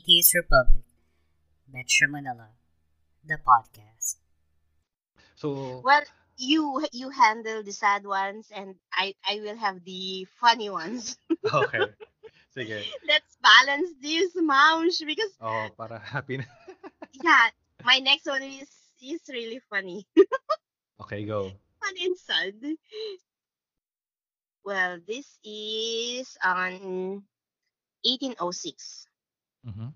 Atheist Republic, Metro Manila, the podcast. So, Well, you you handle the sad ones and I I will have the funny ones. okay. Sige. Let's balance this, Maush, because Oh, para happy na. yeah, my next one is is really funny. Okay, go. funny and sad. Well, this is on 1806. Mhm.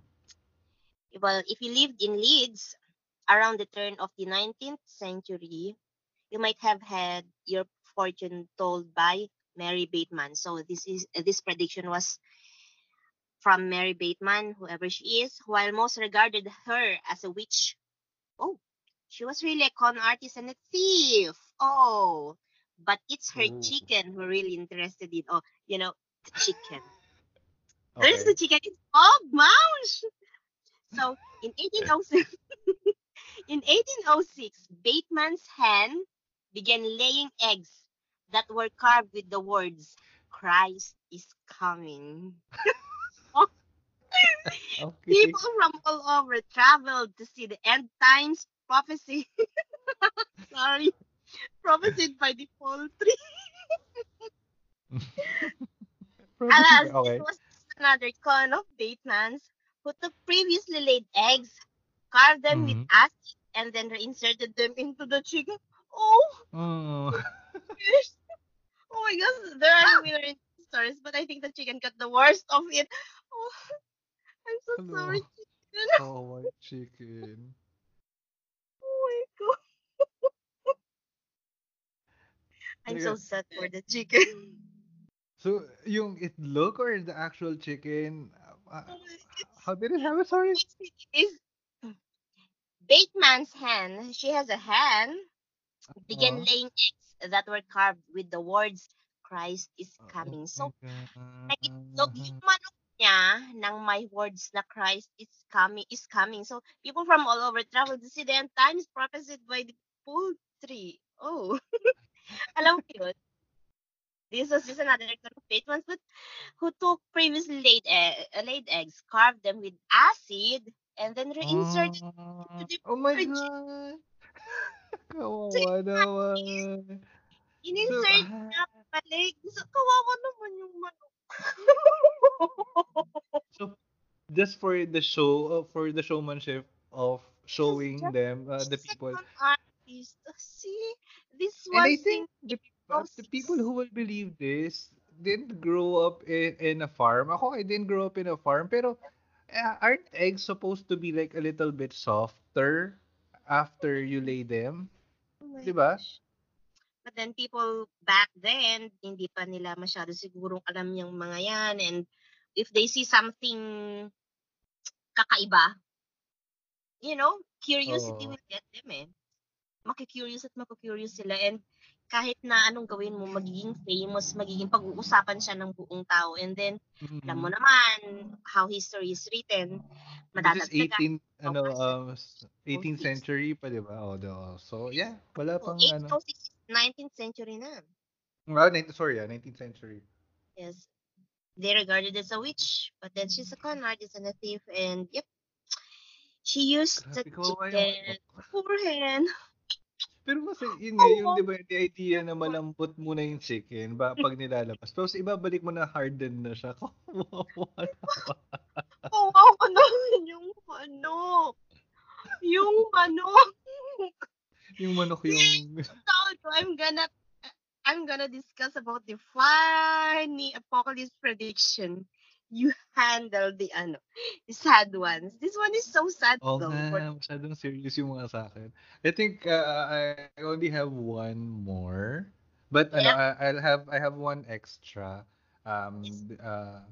Well, if you lived in Leeds around the turn of the 19th century, you might have had your fortune told by Mary Bateman. So this is this prediction was from Mary Bateman, whoever she is, while most regarded her as a witch. Oh, she was really a con artist and a thief. Oh, but it's her Ooh. chicken we're really interested in. Oh, you know, the chicken. There's Okay. the chicken. It's Bob Mouse. So in 1806, in 1806, Bateman's hen began laying eggs that were carved with the words "Christ is coming." Okay. People from all over traveled to see the end times prophecy. Sorry, prophesied by the poultry. Alas, okay. it was another con of Bateman's who took previously laid eggs, carved them with Mhm. acid, and then reinserted them into the chicken. Oh, Oh. oh my gosh, there are million stories, but I think the chicken got the worst of it. Oh, I'm so Hello. sorry, chicken. Oh, white chicken. Oh my god. I'm so sad for the chicken. So, yung itlog or the actual chicken? uh, Oh how did it happen? Sorry. is Bateman's hen. She has a hen. Began Uh-huh. laying eggs that were carved with the words "Christ is Oh coming." my So, God. nagitlog yung manok niya ng my words na Christ is coming is coming. So, people from all over travel to see the end times prophesied by the poultry. Oh, alam mo yun? This was just another kind of Bateman's, but who took previously laid, e- laid eggs, carved them with acid, and then reinserted Ah, the oh my fridge. god. Kawawa naman. in-insert ah, niya balik. So, kawawa naman yung manok. So, just for the show, uh, for the showmanship of showing just- them, uh, the people. artist. See, this And I think in the, uh, the people who will believe this didn't grow up in, in a farm. Ako, I didn't grow up in a farm. Pero, uh, aren't eggs supposed to be like a little bit softer after you lay them? Oh my Di ba? gosh. But then people back then, hindi pa nila masyado sigurong alam yung mga yan. And if they see something kakaiba, you know, curiosity Oo. will get them eh. Makikurious at makikurious sila. And kahit na anong gawin mo, magiging famous, magiging pag-uusapan siya ng buong tao. And then, alam mo naman how history is written. Madadagdagan. 18, ano, um, s- 18th 06. century pa, di ba? Oh, do. So, yeah, wala So, pang, ano. 1806, 19th century na. Ah, 19, sorry, ah, 19th century. Yes. They regarded as a witch, but then she's a con artist and a thief, and yep. She used the Grabe, yung chicken. Poor hen. Pero kasi, yun nga, yung, di ba, the idea na malambot muna yung chicken ba, pag nilalabas. Tapos ibabalik mo na hardened na siya. Kawawa naman. Kawawa naman yung manok. Yung manok. yung manok yung... So, I'm gonna I'm gonna discuss about the funny apocalypse prediction. You handle the ano, sad ones. This one is so sad Oo though. nga, for- masyadong serious yung mga sa akin. I think uh, I only have one more. But ano, I- I'll have I have one extra. Um uh,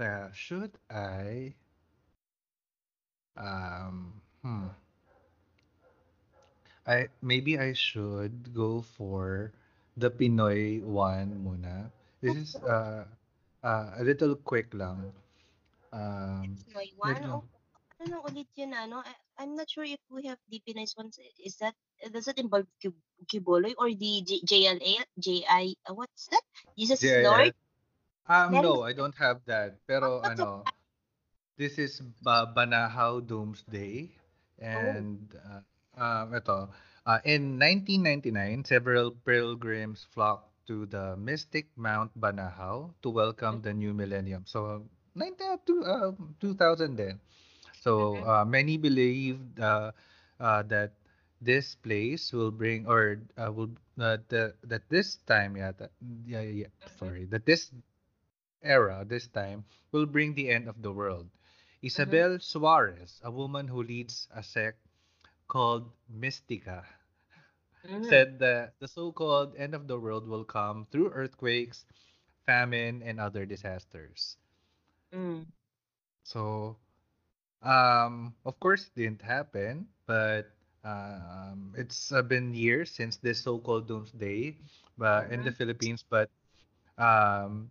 uh, should I um hmm I maybe I should go for the Pinoy one muna. This is uh, uh a little quick lang. Um Pinoy one. medyo- ano ulit yun ano? I, I'm not sure if we have the nice ones. Is that does that involve Kib- Quiboloy or the J- JLA? JI? Uh, what's that? Jesus is Lord? Um, That no, I don't have that. Pero ano, this is ba- Banahaw Doomsday. Oh. And uh, um, ito, uh, in 1999, several pilgrims flocked to the mystic Mount Banahaw to welcome the new millennium. So, 19, uh, 2000 then. So, Mm-hmm. uh, many believe uh, uh, that this place will bring, or uh, will, uh, the, that this time, yeah, that, yeah, yeah, yeah, sorry, that this era, this time, will bring the end of the world. Mm-hmm. Isabel Suarez, a woman who leads a sect called Mystica, Mm-hmm. said that the so-called end of the world will come through earthquakes, famine, and other disasters. Mm-hmm. So, um, of course, it didn't happen, but um, it's uh, been years since this so-called doomsday uh, in the Mm-hmm. Philippines, but um,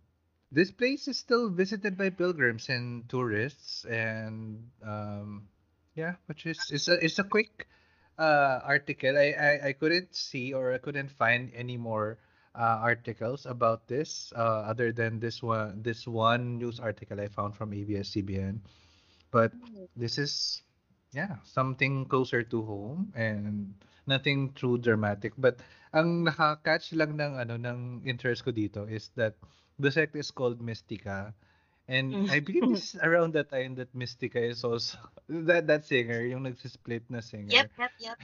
this place is still visited by pilgrims and tourists, and um, yeah, which is it's a it's a quick uh, article. I, I I couldn't see or I couldn't find any more uh, articles about this uh, other than this one this one news article I found from ABS-CBN. But this is yeah something closer to home and nothing too dramatic. But ang naka-catch lang ng ano ng interest ko dito is that the sect is called Mystica. And I believe this is around the time that Mystica is also that that singer, yung nagsisplit na Yep, singer. yep, yep.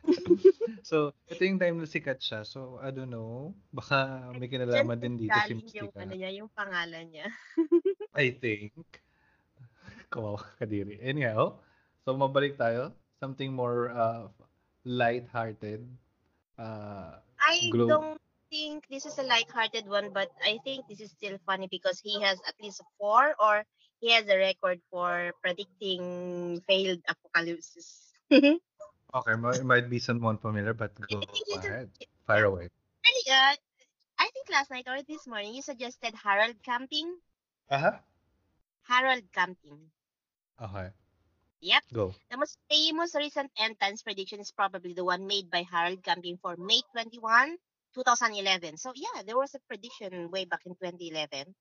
So, ito yung time na sikat siya. So, I don't know. Baka may kinalaman din dito si galing yung ano Mystica. niya, yung pangalan niya. I think. Kawawa ka kadiri. Anyhow, so mabalik tayo. Something more uh, light-hearted. Uh, I glow. don't think this is a light-hearted one, but I think this is still funny because he has at least four or he has a record for predicting failed apocalypses. Okay, might, might be someone familiar, but go think you just, ahead. Fire away. really, uh, I think last night or this morning you suggested Harold Camping. Uh-huh. Harold Camping. Okay, Yep. go. The most famous recent end times prediction is probably the one made by Harold Camping for May 21, 2011. So yeah, there was a prediction way back in 2011.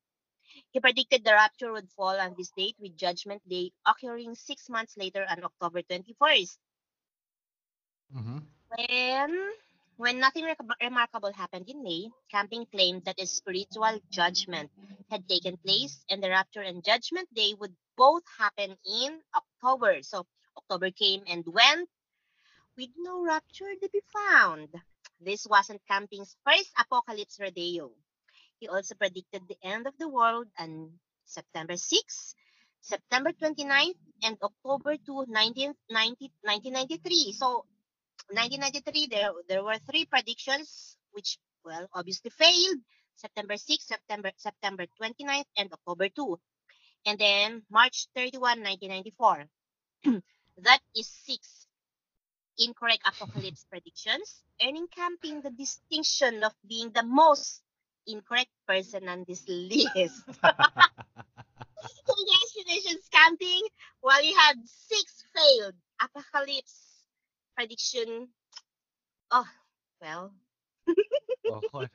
He predicted the rapture would fall on this date with Judgment Day occurring six months later on October 21st. Mm-hmm. When when nothing rec- remarkable happened in May, Camping claimed that a spiritual judgment had taken place and the rapture and Judgment Day would both happen in October. So October came and went with no rapture to be found. This wasn't Camping's first apocalypse rodeo. He also predicted the end of the world on September 6, September 29th, and October 2, 1990, 1993. So 1993, there, there were three predictions, which, well, obviously failed. September 6, September, September 29th, and October 2. And then March 31, 1994. that is six incorrect apocalypse predictions, earning Camping the distinction of being the most incorrect person on this list. Congratulations, Camping! While you had six failed apocalypse prediction, oh, well.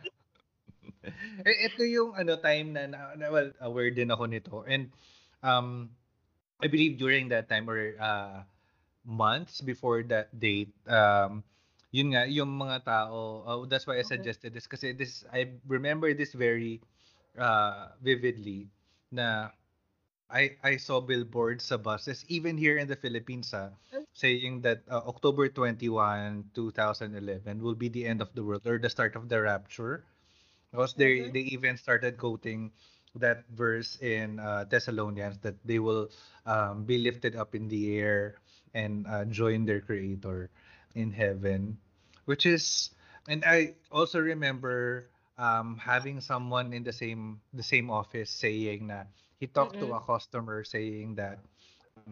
Eh, ito yung ano time na, na, na well, aware din ako nito. And um I believe during that time or uh months before that date, um yun nga yung mga tao, uh, that's why I suggested this kasi this I remember this very uh vividly na I I saw billboards sa buses even here in the Philippines ah, saying that uh, October 21, 2011 will be the end of the world or the start of the rapture. Because they mhm, they even started quoting that verse in uh, Thessalonians that they will um, be lifted up in the air and uh, join their creator in heaven which is and I also remember um, having someone in the same the same office saying that he talked to mhm. a customer saying that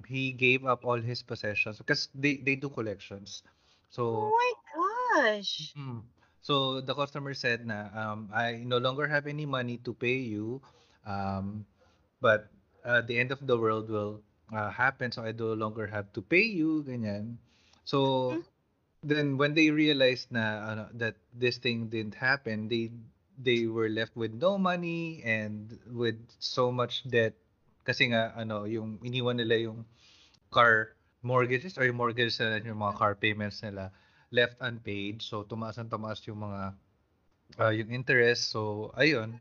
he gave up all his possessions because they, they do collections Oh so my gosh. Mm. So the customer said na um, I no longer have any money to pay you, um, but uh, the end of the world will uh, happen, so I no longer have to pay you, ganyan. So Mhm, then when they realized na ano, that this thing didn't happen, they they were left with no money and with so much debt Kasi nga, ano, yung iniwan nila yung car mortgages or yung mortgages nila, yung mga car payments nila left unpaid. So, tumaas ang tumaas yung mga uh, yung interest. So, ayun,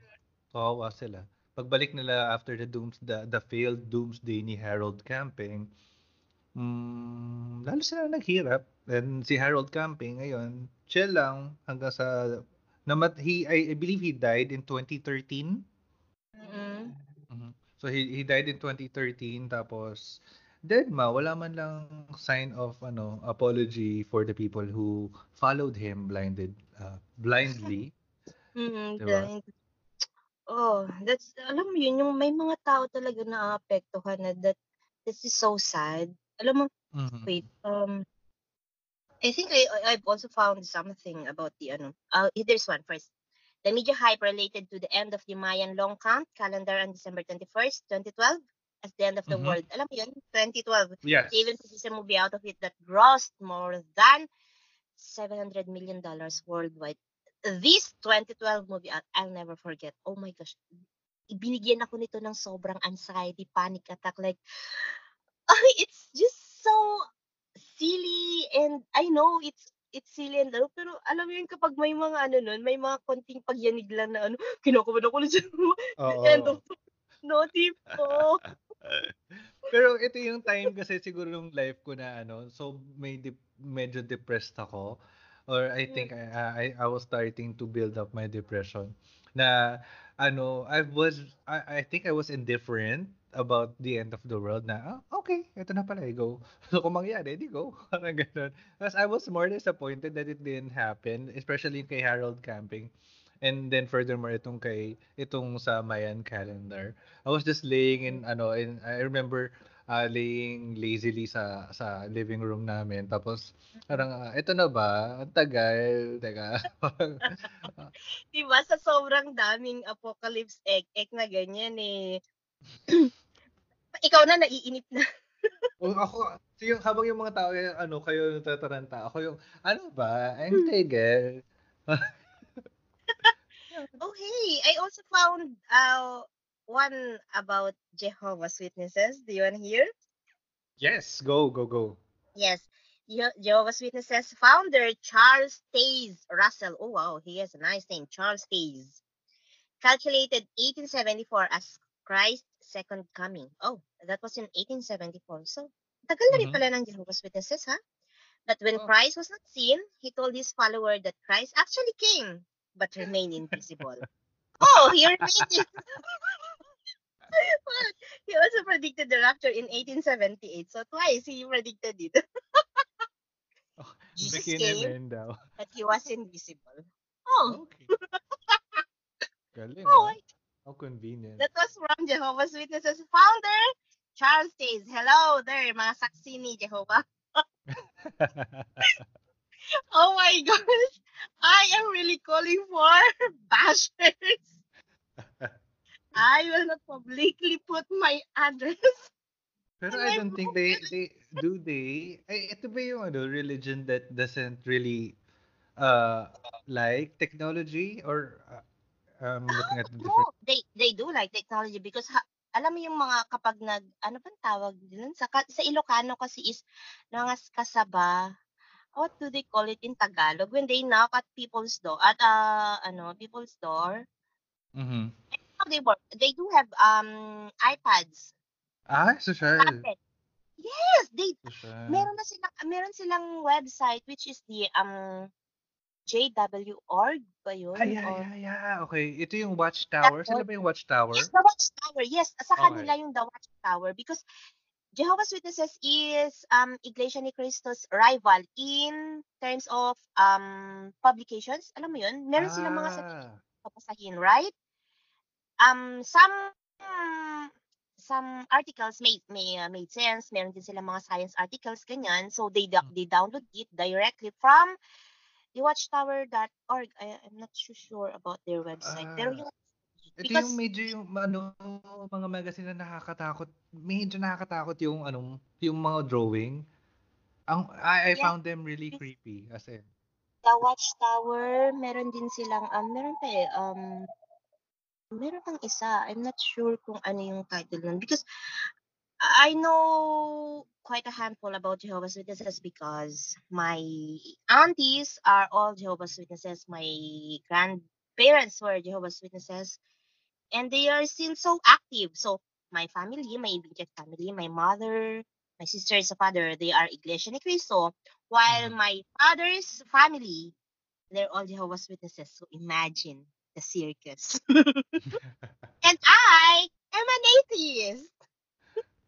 kawawa sila. Pagbalik nila after the dooms the, the failed doomsday ni Harold Camping, mm, lalo sila naghirap. And si Harold Camping, ngayon, chill lang hanggang sa namat he I, I believe he died in 2013. Mm-mm. Mhm. So he he died in 2013 tapos dead ma wala man lang sign of ano apology for the people who followed him blinded uh, blindly. Mm, Diba? The- oh, that's, alam mo yun, yung may mga tao talaga na apektuhan na that, this is so sad. Alam mo, Mhm. wait, um, I think I, I- I've also found something about the, ano, uh, there's one first. The media hype related to the end of the Mayan long count calendar on December 21st, 2012, as the end of the Mhm. world. Alam mo yun, 2012. Yes. They even produced a movie out of it that grossed more than 700 million dollars worldwide. This 2012 movie, I'll never forget. Oh my gosh. Ibinigyan ako nito ng sobrang anxiety, panic attack. Like, it's just so silly and I know it's it's silly and ano, pero alam mo yun kapag may mga ano nun, may mga konting pagyanig lang na ano, kinakabahan ako na dyan. Oo. End of notif ko. Pero ito yung time kasi siguro ng life ko na ano, so may dep- medyo depressed ako or I think I, I I was starting to build up my depression na ano, I was I, I think I was indifferent about the end of the world na ah, okay, ito na pala, eh, go. So kung mangyari, di go. Parang ganun. Because I was more disappointed that it didn't happen, especially kay Harold Camping. And then furthermore itong kay itong sa Mayan calendar. I was just laying in ano in I remember uh, laying lazily sa sa living room namin tapos parang ah, ito na ba? Ang tagal. Teka. Diba sa sobrang daming apocalypse egg, egg na ganyan eh. Ikaw na naiinip na. oh, ako so yung habang yung mga tao eh, ano kayo natataranta ako yung ano ba? Ang tagal. Oh hey, I also found uh one about Jehovah's Witnesses. Do you want to hear? Yes, go go go. Yes. Jehovah's Witnesses founder Charles Taze Russell. Oh wow, he has a nice name, Charles Taze. Calculated 1874 as Christ's second coming. Oh, that was in 1874. So, tagal na rin Mhm. pala ng Jehovah's Witnesses, ha? But when Oh. Christ was not seen, he told his follower that Christ actually came, but remained invisible. oh, he remained. Well, he also predicted the rapture in 1878. So twice he predicted it. Oh, Jesus came, daw. but he was invisible. Oh, Okay. Galing oh, ah. How convenient. that was from Jehovah's Witnesses founder, Charles Taze. Hello there, mga saksi ni Jehovah. Oh my gosh, I am really calling for bashers. I will not publicly put my address. Pero I don't think they they do they? Ay ito ba yung ano religion that doesn't really uh like technology or uh, I'm looking at the No, different they they do like technology because ha, alam mo yung mga kapag nag ano bang tawag dun? Sa sa Ilocano kasi is mga kasaba. What do they call it in Tagalog? When they knock at people's door at uh ano people's door. Mhm. How they work they do have um iPads Ah, social. tablet yes they Social. meron na silang meron silang website which is the um JW.org ba yun? Ay, ay, ay, ay, okay. Ito yung Watchtower. Sila ba yung Watchtower? Yes, the Watchtower. Yes, sa Okay. kanila yung the Watchtower because Jehovah's Witnesses is um Iglesia ni Cristo's rival in terms of um publications. Alam mo yun? Meron silang mga Ah. papasahin, right? Um some some articles made may uh, made sense. Meron din silang mga science articles ganyan. So they Hmm. they download it directly from the watchtower.org. I, I'm not too sure about their website. Pero Ah. yung Ito Because- yung medyo yung ano, mga magazine na nakakatakot. Medyo nakakatakot yung ano, yung mga drawing. Ang I, I Yeah. found them really creepy as in. The Watchtower, meron din silang, um, meron pa eh, um, meron pang isa. I'm not sure kung ano yung title nun. Because I know quite a handful about Jehovah's Witnesses because my aunties are all Jehovah's Witnesses. My grandparents were Jehovah's Witnesses. And they are still so active. So my family, my immediate family, my mother, my sister, sa father, they are Iglesia ni Cristo. While Mhm. my father's family, they're all Jehovah's Witnesses. So imagine the circus. and I am an atheist.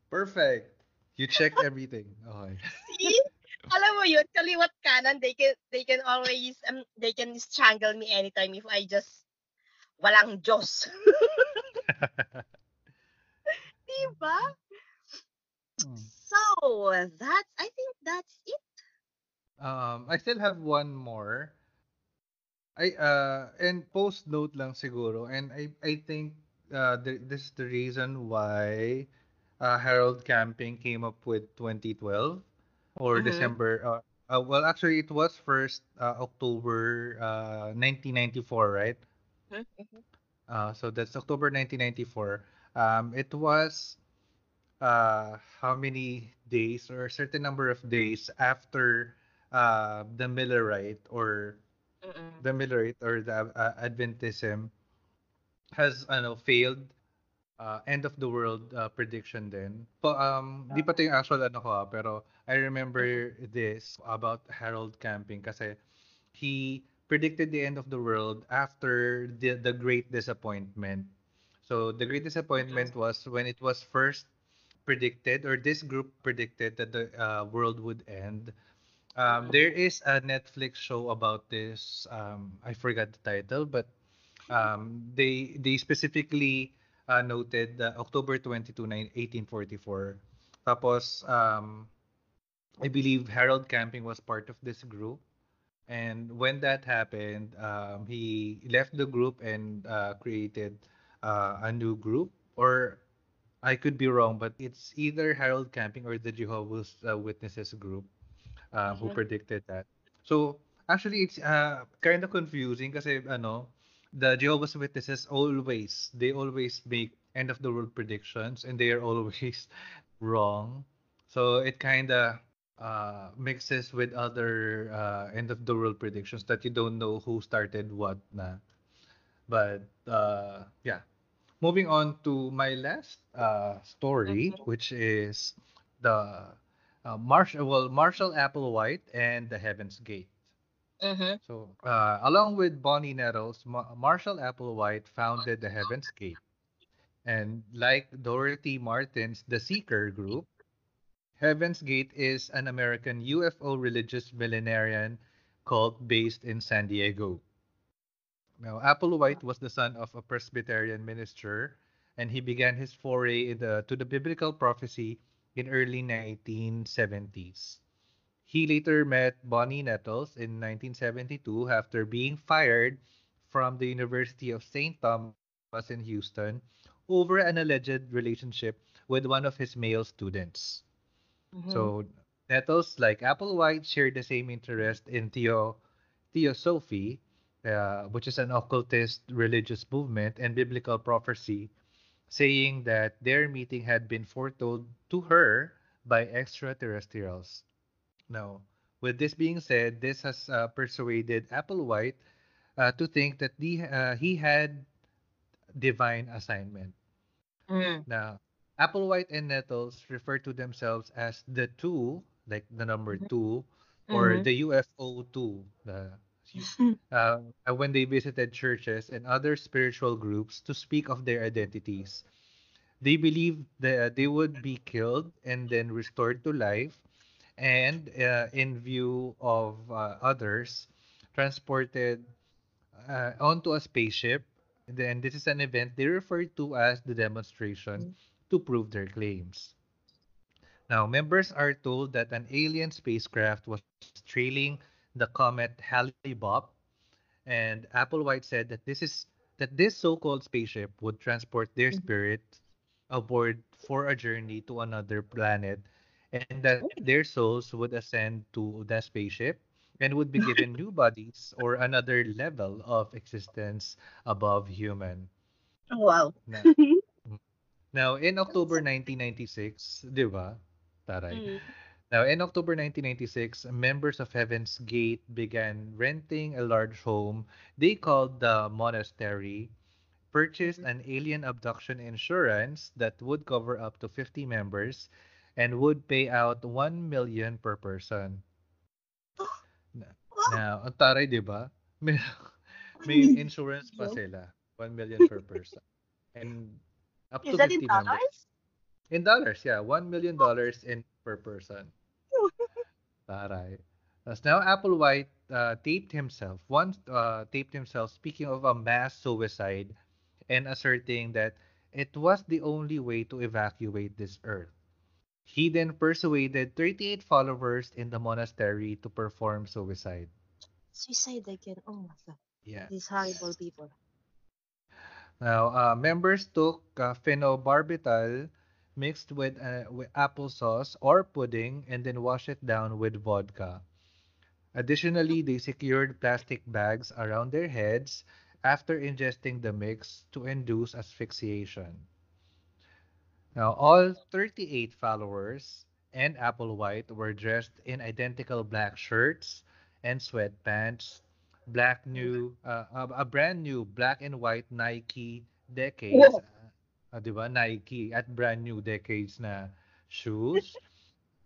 Perfect. You check everything. Okay. See? Alam mo yun, kaliwat kanan, they can, they can always, um, they can strangle me anytime if I just walang Diyos. diba? Hmm. So, that's, I think that's it. Um, I still have one more. I uh and post note lang siguro and I I think uh the, this is the reason why uh, Harold Camping came up with 2012 or Mhm. December uh, uh well actually it was first uh, October uh 1994 right Mhm. uh so that's October 1994 um it was uh how many days or a certain number of days after uh the Millerite or Mm-mm. the Millerite or the uh, Adventism has ano failed uh, end of the world uh, prediction din. Po, um, di pa ito yung actual ano ko ah, pero I remember this about Harold Camping kasi he predicted the end of the world after the the Great Disappointment. So the Great Disappointment was when it was first predicted or this group predicted that the uh, world would end. Um, there is a Netflix show about this. Um, I forgot the title, but um, they they specifically uh, noted uh, October 22, 1844. Tapos, um, I believe Harold Camping was part of this group. And when that happened, um, he left the group and uh, created uh, a new group. Or I could be wrong, but it's either Harold Camping or the Jehovah's uh, Witnesses group uh, who predicted that. So actually, it's uh, kind of confusing kasi ano, the Jehovah's Witnesses always they always make end of the world predictions and they are always wrong. So it kind of uh, mixes with other uh, end of the world predictions that you don't know who started what na. But uh, yeah, moving on to my last uh, story, which is the uh, Marshall, well, Marshall Applewhite and the Heaven's Gate. Mhm. So, uh, along with Bonnie Nettles, Ma- Marshall Applewhite founded the Heaven's Gate. And like Dorothy Martin's The Seeker group, Heaven's Gate is an American UFO religious millenarian cult based in San Diego. Now, Applewhite was the son of a Presbyterian minister, and he began his foray in the, to the biblical prophecy in early 1970s. He later met Bonnie Nettles in 1972 after being fired from the University of St. Thomas in Houston over an alleged relationship with one of his male students. Mhm. So, Nettles, like Applewhite, shared the same interest in theo, theosophy, uh, which is an occultist religious movement, and biblical prophecy, saying that their meeting had been foretold to her by extraterrestrials. Now, with this being said, this has uh, persuaded Applewhite uh, to think that the, uh, he had divine assignment. Mm. Now, Applewhite and Nettles refer to themselves as the two, like the number Mhm. two, or Mhm. the UFO two. The uh, when they visited churches and other spiritual groups to speak of their identities. They believed that they would be killed and then restored to life, and uh, in view of uh, others, transported uh, onto a spaceship. And then this is an event they refer to as the demonstration Mhm. to prove their claims. Now, members are told that an alien spacecraft was trailing the comet Hale-Bopp, and Applewhite said that this is that this so-called spaceship would transport their Mhm. spirit aboard for a journey to another planet, and that their souls would ascend to the spaceship and would be given new bodies or another level of existence above human. Wow. Na, now, in October 1996, di ba? Taray. Mm. Now, in October 1996, members of Heaven's Gate began renting a large home they called the Monastery, purchased Mhm. an alien abduction insurance that would cover up to 50 members, and would pay out 1 million per person. Now, ang taray, di ba? May, may insurance pa sila. 1 million per person. And up Is to that in 50 members. dollars? In dollars, yeah. $1 million in per person. Taray. As now, Applewhite uh, taped himself, once uh, taped himself speaking of a mass suicide and asserting that it was the only way to evacuate this earth. He then persuaded 38 followers in the monastery to perform suicide. Suicide again. Oh my god. Yeah. These horrible people. Now, uh, members took uh, phenobarbital mixed with, uh, with applesauce or pudding and then wash it down with vodka. Additionally, they secured plastic bags around their heads after ingesting the mix to induce asphyxiation. Now, all 38 followers and Applewhite were dressed in identical black shirts and sweatpants, black new, uh, a brand new black and white Nike decades, uh, di ba? Nike at brand new decades na shoes,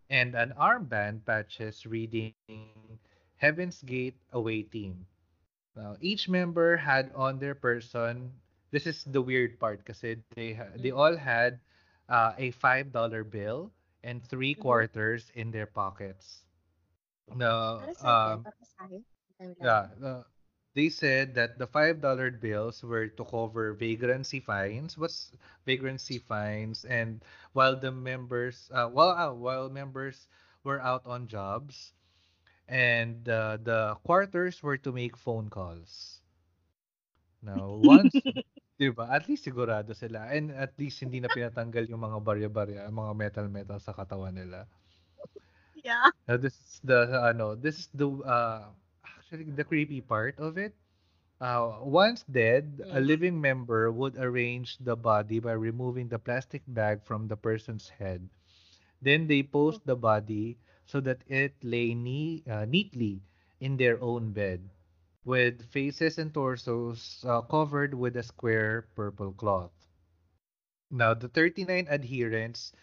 and an armband patches reading Heaven's Gate Away Team. Now, each member had on their person, this is the weird part kasi they, they all had uh, a $5 bill and three Mhm. quarters in their pockets. Para um, para sa akin. Ang dami yeah, uh, they said that the $5 bills were to cover vagrancy fines. What's vagrancy fines? And while the members, uh, while, uh, while members were out on jobs, and uh, the quarters were to make phone calls. Now, once, di ba, at least sigurado sila. And at least hindi na pinatanggal yung mga barya-barya, mga metal-metal sa katawan nila. Yeah. Now, this is the, ano, this is the, uh, actually, the creepy part of it. Uh, once dead, a Mm. living member would arrange the body by removing the plastic bag from the person's head. Then they post the body so that it lay ne- uh, neatly in their own bed, with faces and torsos uh, covered with a square purple cloth. Now, the 39 adherents,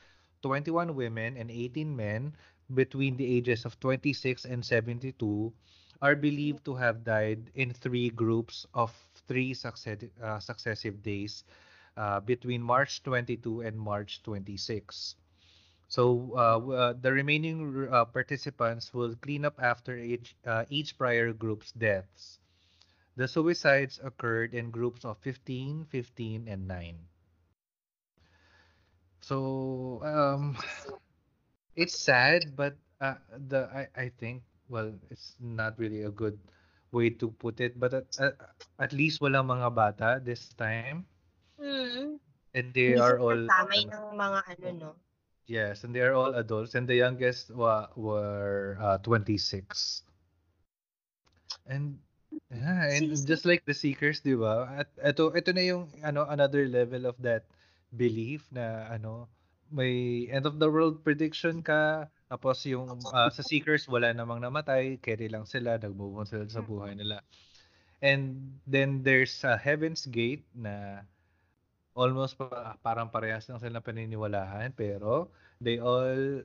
21 women and 18 men between the ages of 26 and 72, are believed to have died in three groups of three uh, successive days uh, between March 22 and March 26. So uh, uh, the remaining uh, participants will clean up after each uh, each prior group's deaths. The suicides occurred in groups of 15, 15, and 9. So um, it's sad, but the I, I think well, it's not really a good way to put it, but at, at, at least walang mga bata this time, Mm. and they Hindi are all natamay ano, ng mga ano, no? yes, and they are all adults, and the youngest wa, were uh, 26. And yeah, and just like the seekers, 'di ba? At ito ito na yung ano another level of that belief na ano may end of the world prediction ka tapos yung ah, sa seekers wala namang namatay, carry lang sila, nag-move on sila sa buhay nila. And then there's a Heaven's Gate na almost pa, parang parehas lang sila paniniwalahan pero they all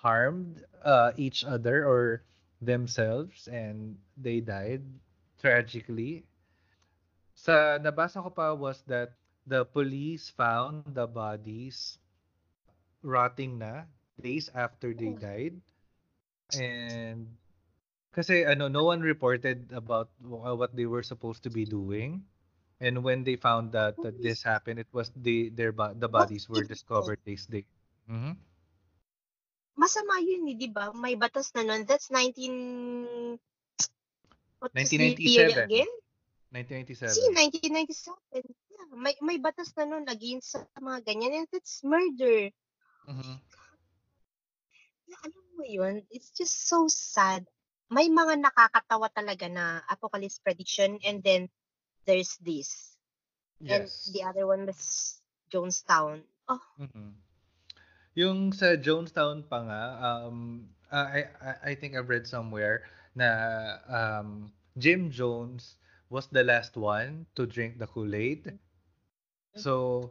harmed uh, each other or themselves and they died tragically. Sa nabasa ko pa was that the police found the bodies rotting na days after they died. And kasi ano no one reported about wh- what they were supposed to be doing. And when they found that that this happened, it was the their the bodies were discovered days day. Mhm. masama yun eh, di ba? May batas na nun. That's 19... What was the year 1997. again? 1997. See, 1997. Yeah, may, may batas na nun against sa mga ganyan. And that's murder. Mhm. Na, alam mo yun, it's just so sad. May mga nakakatawa talaga na apocalypse prediction and then there's this. And Yes. the other one was Jonestown. Oh, Mhm. Yung sa Jonestown pa nga, um, uh, I, I I think I've read somewhere na um, Jim Jones was the last one to drink the Kool-Aid. So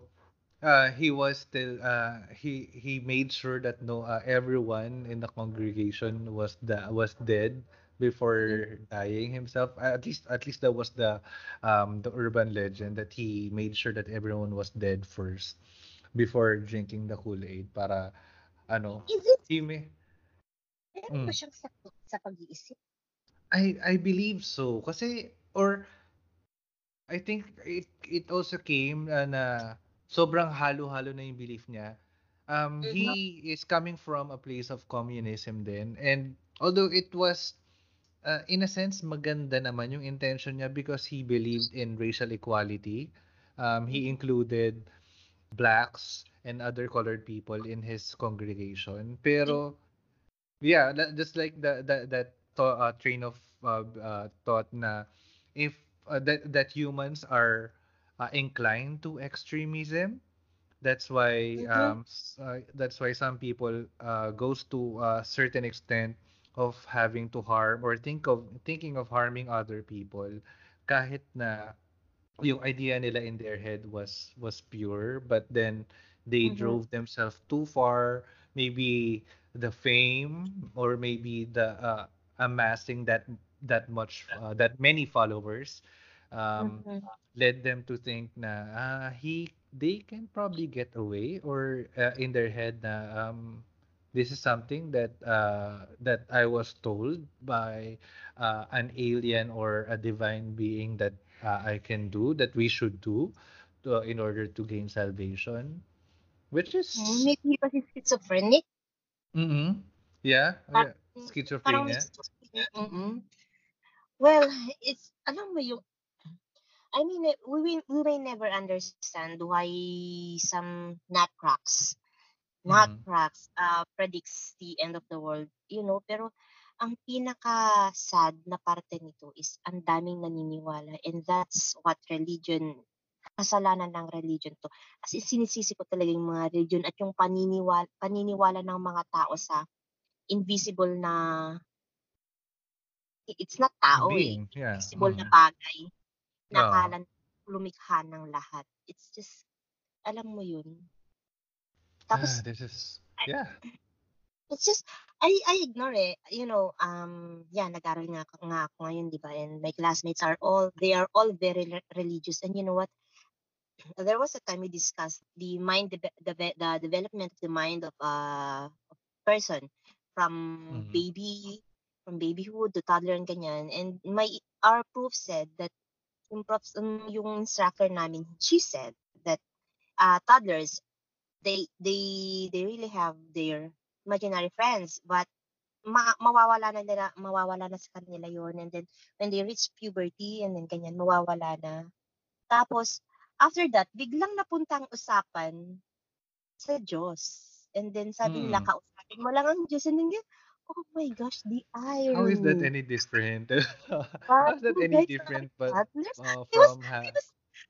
uh, he was still uh, he he made sure that no uh, everyone in the congregation was the was dead before dying himself. Uh, At least at least that was the um, the urban legend that he made sure that everyone was dead first before drinking the Kool-Aid para ano is it? he may Meron ba Mm. siyang sakit sa pag-iisip? I I believe so kasi or I think it it also came uh, na sobrang halo-halo na yung belief niya. Um, Mhm. he is coming from a place of communism din and although it was uh, in a sense maganda naman yung intention niya because he believed in racial equality. Um, he included blacks and other colored people in his congregation. Pero yeah, that, just like the, the that to, uh, train of uh, uh, thought na if uh, that that humans are uh, inclined to extremism, that's why Mhm. um uh, that's why some people uh, goes to a certain extent of having to harm or think of thinking of harming other people kahit na yung idea nila in their head was was pure but then they Mhm. drove themselves too far maybe the fame or maybe the uh, amassing that that much uh, that many followers um, Mhm. led them to think na ah, he they can probably get away or uh, in their head na um, this is something that uh, that I was told by uh, an alien or a divine being that uh, I can do that we should do to, in order to gain salvation which is maybe because kasi schizophrenic. mm yeah, yeah schizophrenia. Mm-mm. Well, it's, alam mo yung, I mean, eh, we we may never understand why some nutcracks, Mhm. nutcracks, uh, predicts the end of the world, you know, pero ang pinaka-sad na parte nito is ang daming naniniwala and that's what religion, kasalanan ng religion to. Kasi sinisisi ko talaga yung mga religion at yung paniniwala, paniniwala ng mga tao sa invisible na it's not tao eh. being yeah Invisible na mhm. bagay na Oo. akala lumikha ng lahat. It's just, alam mo yun. Tapos, ah, this is yeah it's just, I, I ignore it. You know, um, yeah, nag-aral nga, ako- nga ako ngayon, di ba? And my classmates are all, they are all very re- religious. And you know what? There was a time we discussed the mind, deve- deve- the development of the mind of a person from Mhm. baby, from babyhood to toddler and ganyan. And my, our proof said that yung profs, um, yung instructor namin, she said that uh, toddlers, they they they really have their imaginary friends, but ma- mawawala na nila, mawawala na sa kanila yon and then when they reach puberty and then ganyan mawawala na. Tapos after that, biglang napunta ang usapan sa Diyos. And then sabi nila, Mm. kausapin mo lang ang Diyos. And then, oh my gosh, the How is that irony. any different? How is that any different but uh, from I was,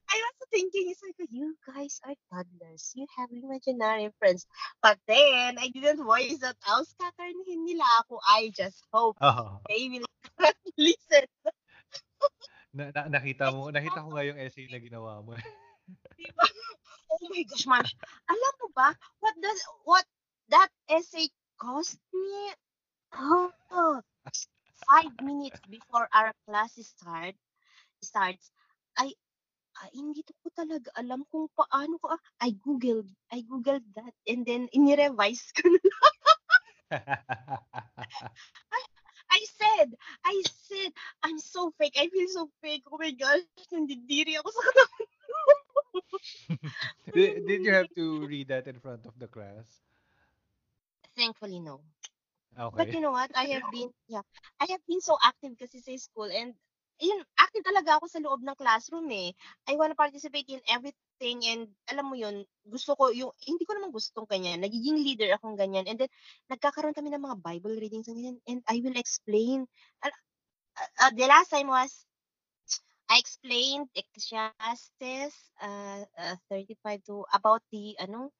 I was thinking, it's like, you guys are toddlers. You have imaginary friends. But then, I didn't voice that out. Kakarnihin nila ako. I just hope oh, they will listen. na, na, nakita mo nakita ko nga yung essay na ginawa mo. Diba? Oh my gosh, Marsh. Alam mo ba, what does, what that essay cost me? Oh, five minutes before our class start, starts, I, ah, hindi ko talaga alam kung paano ko, ah, I googled, I googled that, and then inirevise ko na. I said, I said, I'm so fake, I feel so fake, oh my gosh, nandidiri ako sa katawan. did, did you have to read that in front of the class? Thankfully, no. But Okay. you know what? I have been, yeah, I have been so active kasi sa school and yun, active talaga ako sa loob ng classroom eh. I wanna participate in everything and alam mo yun, gusto ko yung, hindi ko naman gustong ganyan. Nagiging leader akong ganyan. And then, nagkakaroon kami ng mga Bible readings and ganyan. And I will explain. Uh, uh, the last time was, I explained Ecclesiastes uh, uh, 35 to about the ano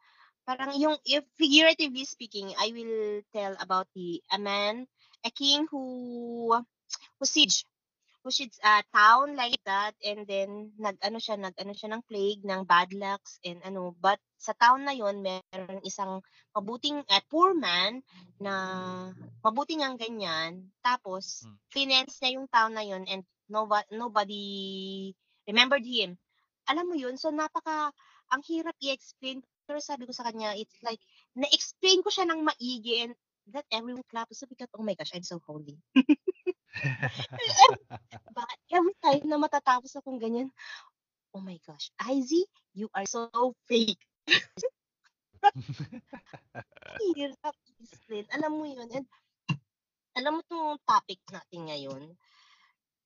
parang yung if figuratively speaking I will tell about the a man a king who who siege who siege a town like that and then nag ano siya nag ano siya ng plague ng bad lucks and ano but sa town na yon meron isang mabuting uh, poor man na mabuting ang ganyan tapos Hmm. finance niya yung town na yon and nobody, nobody remembered him. Alam mo yun? So, napaka, ang hirap i-explain. Pero sabi ko sa kanya, it's like, na-explain ko siya ng maigi and that everyone clapped. So, because, oh my gosh, I'm so holy. But every time na matatapos akong ganyan, oh my gosh, Izzy, you are so fake. Hirap i-explain. Alam mo yun. And, alam mo itong topic natin ngayon,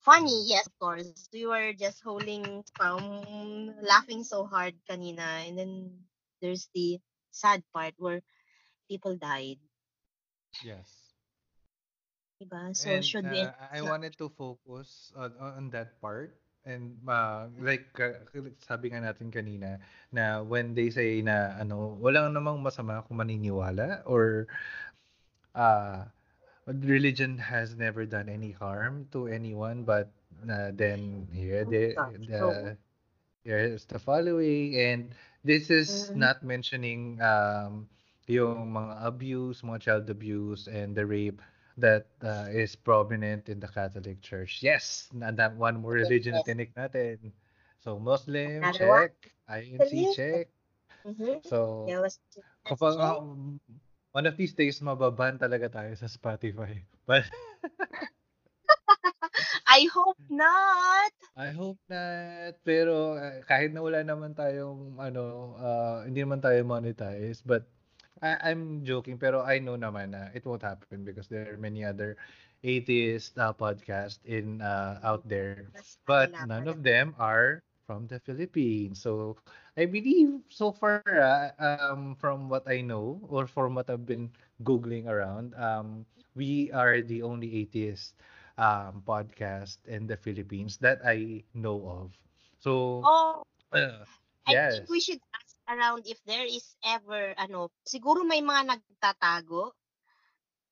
funny, yes, of course. We were just holding from laughing so hard kanina. And then there's the sad part where people died. yes. Diba? So and should we uh, I wanted to focus on, on that part and uh, like uh, sabi nga natin kanina na when they say na ano walang namang masama kung maniniwala or uh, religion has never done any harm to anyone but uh, then here the, That's the true. Here's the following and this is Mhm. not mentioning um yung mga abuse mga child abuse and the rape that uh, is prominent in the Catholic Church. Yes, na that one more religion Yes. tinik natin. So Muslim, Another one. check. INC, Really? check. Mhm. So There was kapag check. um, one of these days mababan talaga tayo sa Spotify. But I hope not. I hope not. Pero uh, kahit na wala naman tayong ano, uh, hindi naman tayo monetize, but I, I'm joking pero I know naman na it won't happen because there are many other atheist uh, podcasts in uh, out there, but none of them are from the Philippines. So I believe so far uh, um from what I know or from what I've been googling around, um we are the only atheist um podcast in the Philippines that I know of. So Oh, uh, I yes. think we should ask around if there is ever, ano, siguro may mga nagtatago.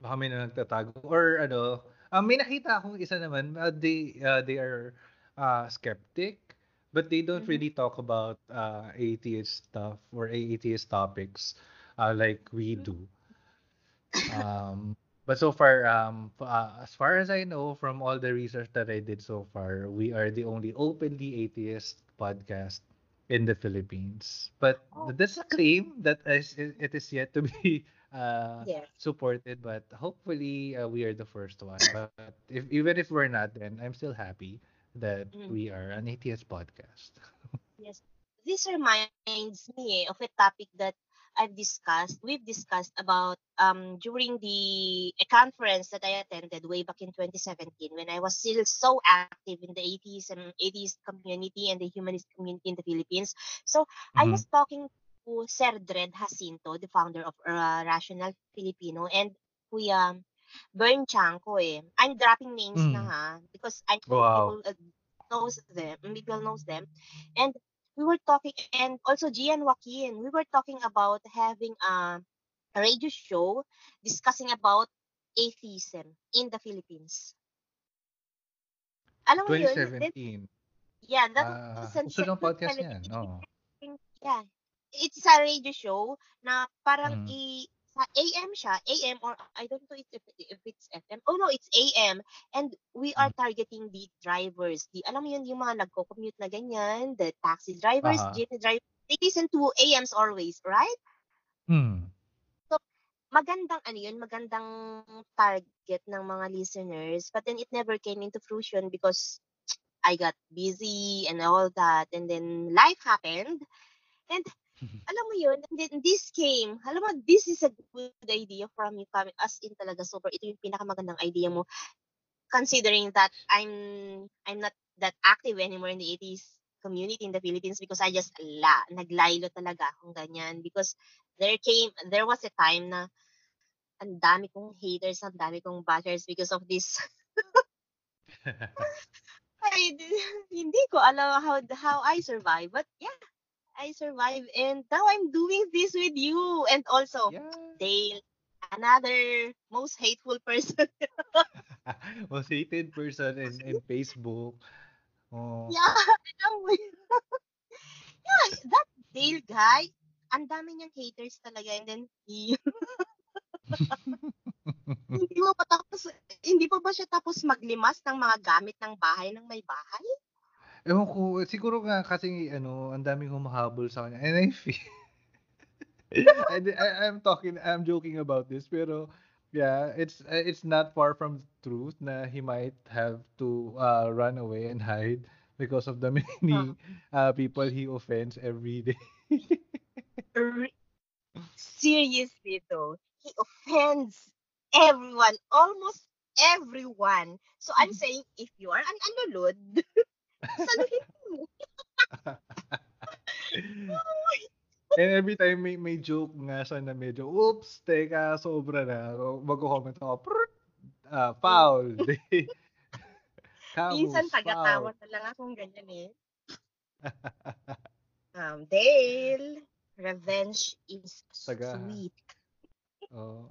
Baka may na nagtatago or ano, um, may nakita akong isa naman, uh, they uh, they are uh, skeptic but they don't Mhm. really talk about uh, atheist stuff or atheist topics uh, like we do. Um, but so far, um, uh, as far as I know, from all the research that I did so far, we are the only openly atheist podcast in the Philippines. But that's a claim that is, it is yet to be uh, Yes. supported. But hopefully, uh, we are the first one. But if even if we're not, then I'm still happy that Mm. we are an atheist podcast. Yes. This reminds me of a topic that I've discussed. We've discussed about um during the a conference that I attended way back in 2017 when I was still so active in the atheism atheist community and the humanist community in the Philippines. So I Mhm. was talking to Sir Dred Jacinto, the founder of uh, Rational Filipino, and Kuya Bern Chanko eh. I'm dropping names na Mm. ha because I Wow. people uh, knows them, people knows them. And we were talking, and also Gian Joaquin, we were talking about having a, a radio show discussing about atheism in the Philippines. Alam mo yun? Then, 2017. yeah, that Ah, was ng podcast 2017. yan. Oo. Yeah. It's a radio show na parang Mm. i sa AM siya, AM or I don't know if, if, it's FM. Oh no, it's AM. And we are Mm. targeting the drivers. The, alam mo yun, yung mga nagko-commute na ganyan, the taxi drivers, Aha. jeepney drivers, they listen to AMs always, right? Hmm. Magandang ano yun, magandang target ng mga listeners. But then it never came into fruition because I got busy and all that. And then life happened. And alam mo yun, and then this came, alam mo, this is a good idea from you coming, as in talaga, super, ito yung pinakamagandang idea mo, considering that I'm, I'm not that active anymore in the 80s community in the Philippines because I just la, naglaylo talaga akong ganyan because there came, there was a time na ang dami kong haters, ang dami kong bashers because of this I di- hindi ko alam how how I survive. But yeah, I survive and now I'm doing this with you. And also Yeah. Dale, another most hateful person. Most hated person in, in Facebook. Oh. yeah, alam mo yeah, that Dale guy, ang dami niyang haters talaga. And then, he, hindi mo pa tapos, hindi pa ba siya tapos maglimas ng mga gamit ng bahay ng may bahay? Ewan ko, siguro nga kasi ano, ang daming humahabol sa kanya. And I feel I, I, I'm talking, I'm joking about this, pero yeah, it's it's not far from truth na he might have to uh, run away and hide because of the many uh, people he offends every day. Seriously though, he offends everyone, almost everyone. So I'm saying, if you are an anulod, saluhin mo. And every time may, may joke nga siya na medyo, oops, teka, sobra na. Mag-comment ako, "Prrrt, ah, foul. Camus, Minsan tagatawa na lang akong ganyan eh. um, Dale, revenge is Taga- sweet. Oo.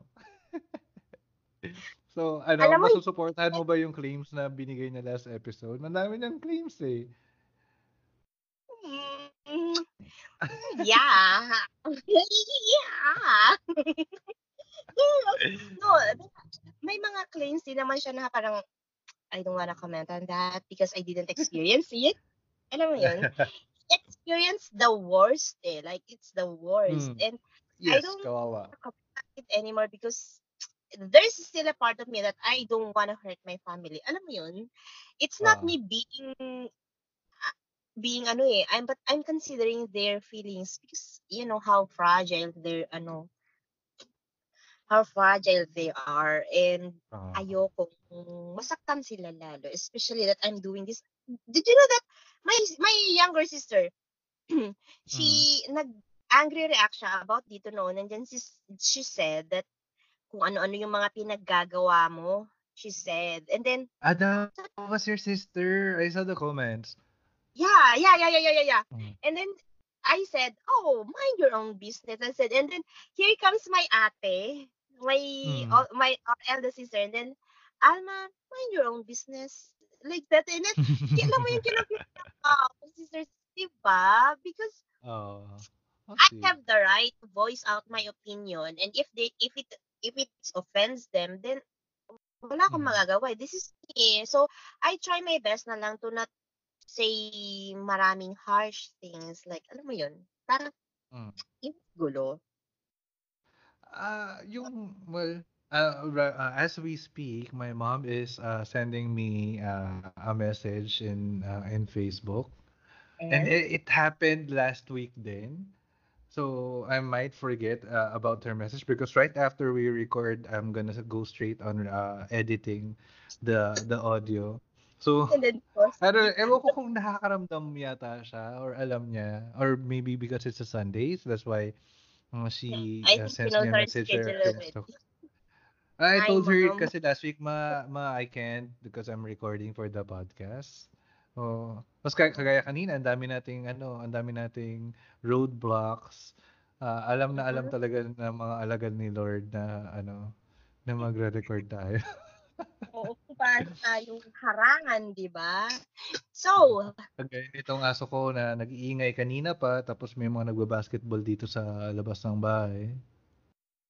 So, ano, Alam mo, masusuportahan mo ba yung claims na binigay niya last episode? Mandami niyang claims eh. Mm, yeah. yeah. no, may mga claims din naman siya na parang I don't wanna comment on that because I didn't experience it. Alam mo yun? Experience the worst eh. Like, it's the worst. Mm. And Yes, don't- kawawa. comment it anymore because there's still a part of me that I don't want to hurt my family. Alam mo yun? It's not Ah. me being ah, being ano eh, I'm but I'm considering their feelings because you know how fragile they're ano how fragile they are and Ah. ayoko masaktan sila lalo especially that I'm doing this did you know that my my younger sister she nag angry react siya about dito noon and then she, she said that kung ano-ano yung mga pinaggagawa mo she said and then Ah, that was your sister. I saw the comments. yeah yeah yeah yeah yeah yeah. Mm. and then I said oh mind your own business I said and then here comes my ate my Mm. my uh, eldest sister and then Alma mind your own business like that and then alam mo yung kinapit ko sisters diba because oh. I have the right to voice out my opinion and if they if it if it offends them then wala akong Mm. magagawa. eh. This is me. So I try my best na lang to not say maraming harsh things like alam mo yun. Parang Mm. yung gulo. Ah, yung well, uh, uh, as we speak, my mom is uh, sending me uh, a message in uh, in Facebook, and it, it happened last week then. So I might forget uh, about her message because right after we record, I'm gonna go straight on uh, editing the the audio. So and then post I don't, ewan ko kung nakakaramdam yata siya or alam niya or maybe because it's a Sunday, so that's why uh, she I uh, sends me a message or schedule film already. stuff. I told her kasi last week ma, ma I can't because I'm recording for the podcast. Oh, kaya, kagaya kanina, ang dami nating ano, ang dami nating roadblocks. Ah, alam na alam Mhm. talaga ng mga alagad ni Lord na ano, na magre-record tayo. Oo, paano tayong harangan, di ba? So, Kagaya nitong aso ko na nag-iingay kanina pa, tapos may mga nagba-basketball dito sa labas ng bahay.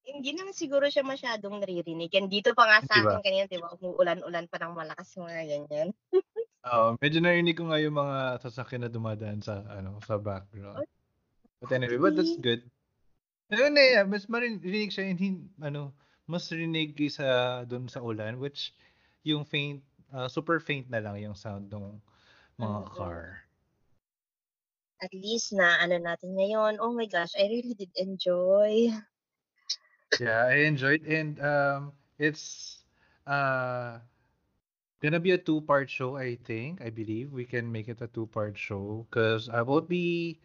hindi naman siguro siya masyadong naririnig. And dito pa nga sa Di ba? akin kanina, di ba, umuulan-ulan pa ng malakas mga ganyan. Oo, medyo narinig ko nga yung mga sasakyan na dumadaan sa ano sa background. But anyway, but that's good. Ayun eh, mas marinig siya hindi ano, mas rinig sa doon sa ulan which yung faint ah, super faint na lang yung sound ng mga Mm-mm. car. At least na ano natin ngayon. Oh my gosh, I really did enjoy. Yeah, I enjoyed and um it's uh gonna be a two-part show, I think. I believe we can make it a two-part show because I won't be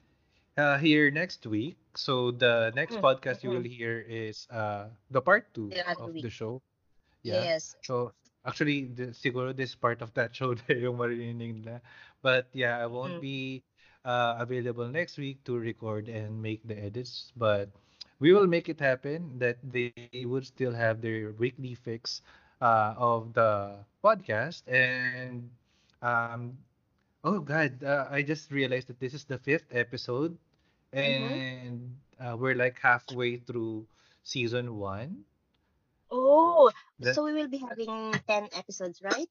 uh, here next week. So the next Mm, podcast you will hear is uh the part two other of week. the show. Yeah. Yes. So actually, the, siguro this part of that show na yung nila. But yeah, I won't Mm. be uh, available next week to record and make the edits. But we will make it happen that they would still have their weekly fix uh, of the podcast. And um, oh God, uh, I just realized that this is the fifth episode, Mm-hmm. and uh, we're like halfway through season one. Oh, That so we will be having 10 episodes, right?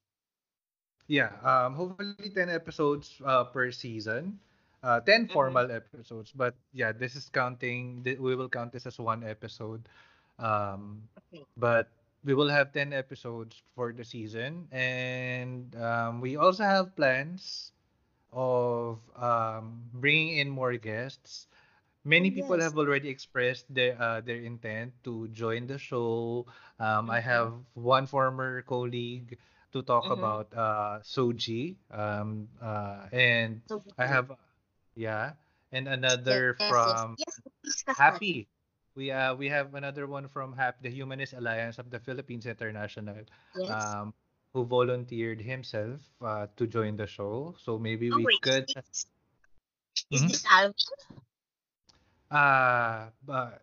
Yeah, um, hopefully 10 episodes uh, per season. Uh, 10 Mm-hmm. formal episodes. But yeah, this is counting, we will count this as one episode. Um, Okay. but we will have 10 episodes for the season. And um, we also have plans of um, bringing in more guests. Oh, Many people yes. have already expressed their uh, their intent to join the show. Um, I Mm-hmm. have one former colleague to talk Mm-hmm. about uh, Soji, um, uh, and So, I have yeah, and another yes, from Yes. HAPI. We uh we have another one from HAP, the Humanist Alliance of the Philippines International, Yes. um, who volunteered himself uh, to join the show. So maybe Oh, we wait, is could. this, is Mhm. this Alvin? Uh, but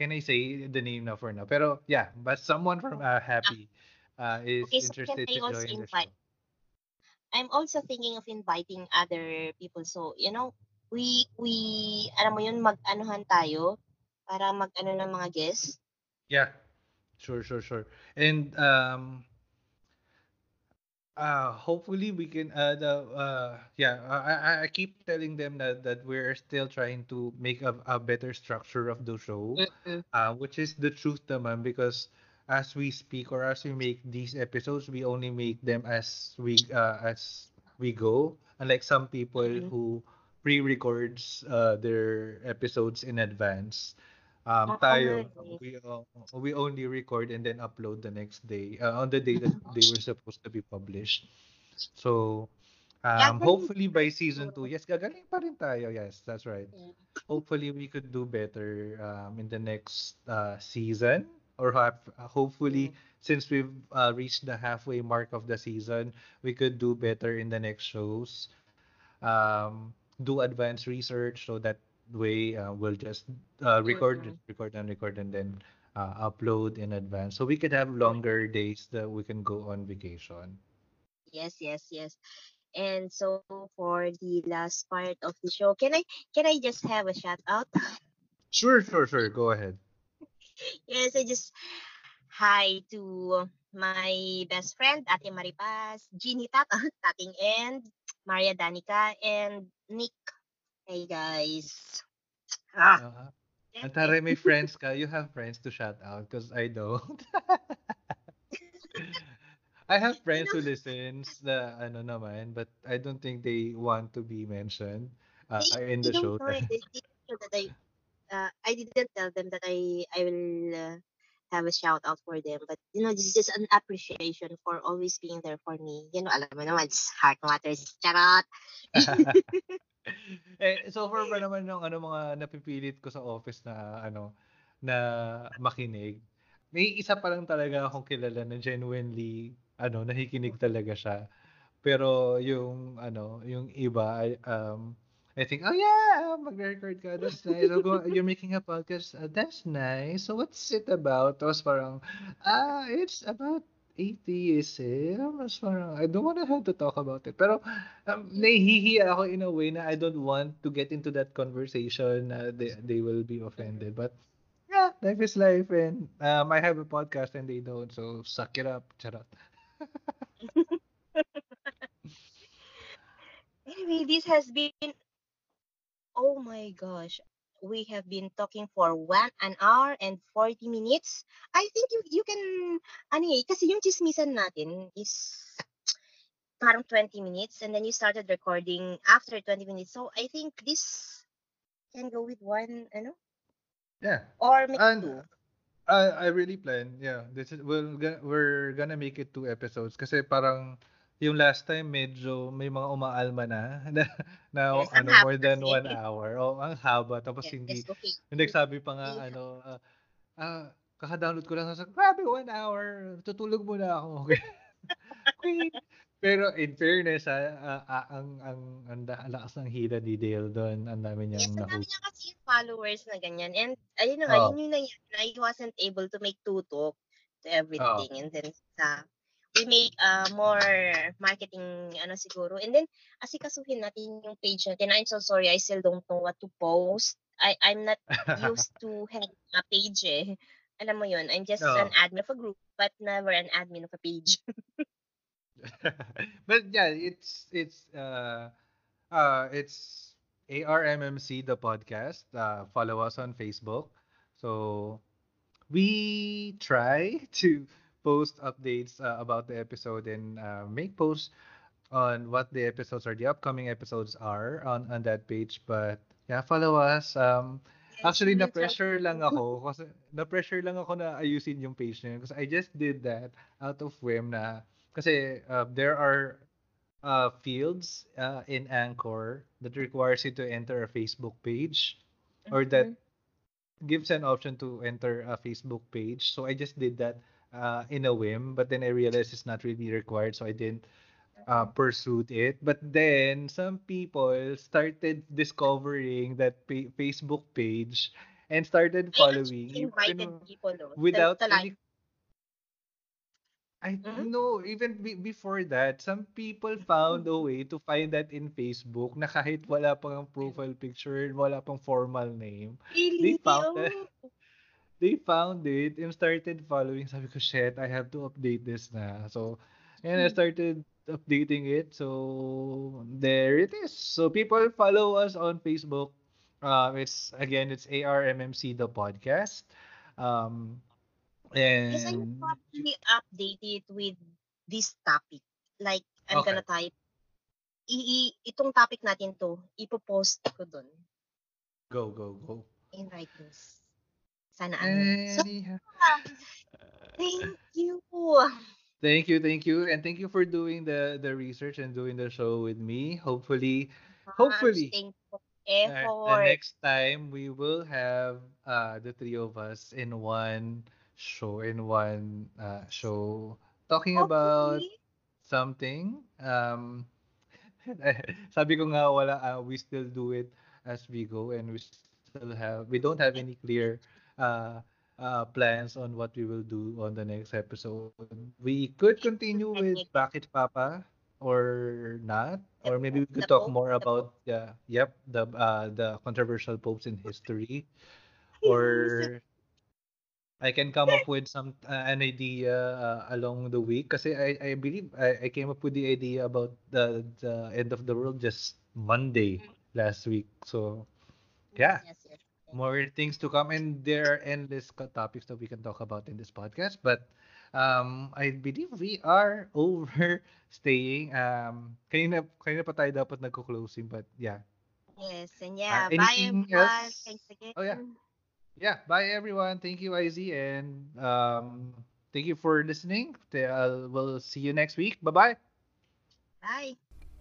can I say the name now for now? Pero yeah, but someone from uh, Ah, HAPI uh, is okay, so interested to join the invite? show. I'm also thinking of inviting other people. So, you know, we, we, alam mo yun, mag-anuhan tayo para mag-ano ng mga guests. Yeah, sure, sure, sure. And um, uh, hopefully we can uh the uh yeah I I keep telling them that that we're still trying to make a, a better structure of the show, Mm-mm. uh, which is the truth naman because as we speak or as we make these episodes, we only make them as we uh, as we go. Unlike some people Mm-mm. who pre-records uh, their episodes in advance. Um, tayo, eh. we uh, we only record and then upload the next day uh, on the day that they were supposed to be published. So, um, hopefully by season 2, yes, gagaling pa rin tayo. Yes, that's right. Hopefully we could do better um, in the next uh, season or hop- hopefully since we've uh, reached the halfway mark of the season, we could do better in the next shows. Um, do advanced research so that way uh, we'll just uh, record, record and record and then uh, upload in advance so we could have longer days that we can go on vacation. Yes, yes, yes. And so for the last part of the show, can I can I just have a shout out? Sure, sure, sure. Go ahead. yes, I just hi to my best friend, Ate Maripas, Jeannie Tating and Maria Danica, and Nick. Hey guys. Ah, Uh, syempre. Antare, may friends ka. You have friends to shout out because I don't. I have You friends who know, listens na ano naman, but I don't think they want to be mentioned uh, they, in they the don't show. know it. They didn't that I uh, I didn't tell them that I I will uh, have a shout out for them. But you know, this is just an appreciation for always being there for me. You know, alam mo naman, it's heart matters. Charot. Eh, so far pa naman yung ano mga napipilit ko sa office na ano na makinig. May isa pa lang talaga akong kilala na genuinely ano nakikinig talaga siya. Pero yung ano, yung iba I- um I think, oh yeah, mag-record ka, that's nice. Go, you're making a podcast, uh, that's nice. So what's it about? Tapos parang, ah, it's about atheism. Mas parang, I don't want to have to talk about it. Pero, um, nahihiya ako in a way na I don't want to get into that conversation na they, they will be offended. But, yeah, life is life. And um, I have a podcast and they don't. So, suck it up. Charot. Anyway, this has been oh my gosh. We have been talking for one an hour and 40 minutes. I think you you can ano eh, kasi yung chismisan natin is parang 20 minutes and then you started recording after 20 minutes. So I think this can go with one ano Yeah. or maybe And two. I I really plan. Yeah, this is we'll we're gonna make it two episodes kasi parang yung last time medyo may mga umaalma na na, na Yes, ano more than kasi. one hour. Oh, ang haba tapos Yes, hindi yes, okay. hindi nagsabi pa nga We ano ah ah, kaka-download ko lang. Sabi, grabe, one hour. Tutulog muna ako. Okay. Pero in fairness, ah, ah, ah, ang, ang, ang, lakas ng hila ni Dale doon. Ang dami Yes, niyang ang dami niya kasi yung followers na ganyan. And ayun na nga, Oh. yun yung nangyari. I wasn't able to make tutok to Oh. everything. And then sa we make uh, more marketing ano siguro. And then asikasuhin natin yung page natin. I'm so sorry, I still don't know what to post. I I'm not used to have a page eh. Alam mo yun, I'm just Oh. an admin of a group, but never an admin of a page. but yeah, it's it's uh uh it's ARMMC the podcast. Uh, follow us on Facebook. So we try to post updates uh, about the episode and uh, make posts on what the episodes or the upcoming episodes are on on that page. But yeah, follow us. Um, Actually, na-pressure lang ako kasi na-pressure lang ako na ayusin yung page na yun kasi I just did that out of whim na kasi uh, there are uh, fields uh, in Anchor that requires you to enter a Facebook page or that Mhm. gives an option to enter a Facebook page. So I just did that uh, in a whim, but then I realized it's not really required, so I didn't uh, pursued it. But then some people started discovering that pa- Facebook page and started following actually invited people though. without any. I Mhm. know even be- before that some people found a way to find that in Facebook na kahit wala pang profile picture, wala pang formal name, Really? found that. They found it and started following. Sabi ko, shit, I have to update this na. So, and I Hmm. started updating it. So, there it is. So, people follow us on Facebook. Um, it's, again, it's ARMMC, the podcast. Um, and... Yes, I and, will probably update it with this topic. Like, I'm Okay. gonna type, i, i- itong topic natin to, ipopost ko dun go, go, go. in writings. Sana. So, thank you. Thank you, thank you, and thank you for doing the the research and doing the show with me. Hopefully, Hopefully. Thank you for Uh, the next time we will have uh, the three of us in one show, in one uh, show, talking about something. Um, sabi ko nga wala, uh, we still do it as we go, and we still have, we don't have any clear uh, uh, plans on what we will do on the next episode. We could continue with Bakit Papa or not, or maybe we could talk more about yeah, yep, the uh, the controversial popes in history, or I can come up with some uh, an idea uh, along the week. Because I I believe I, I came up with the idea about the the end of the world just Monday last week. So yeah, Yes, yes. More things to come and there are endless topics that we can talk about in this podcast but um I believe we are over overstaying um kanina kanina pa tayo dapat nagko-closing but yeah Yes, and yeah, bye everyone. else? Thanks again. Oh, yeah. yeah bye everyone thank you IZ and um thank you for listening uh, we'll see you next week bye bye Bye.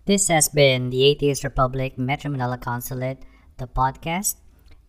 This has been the Atheist Republic Metro Manila Consulate, the podcast.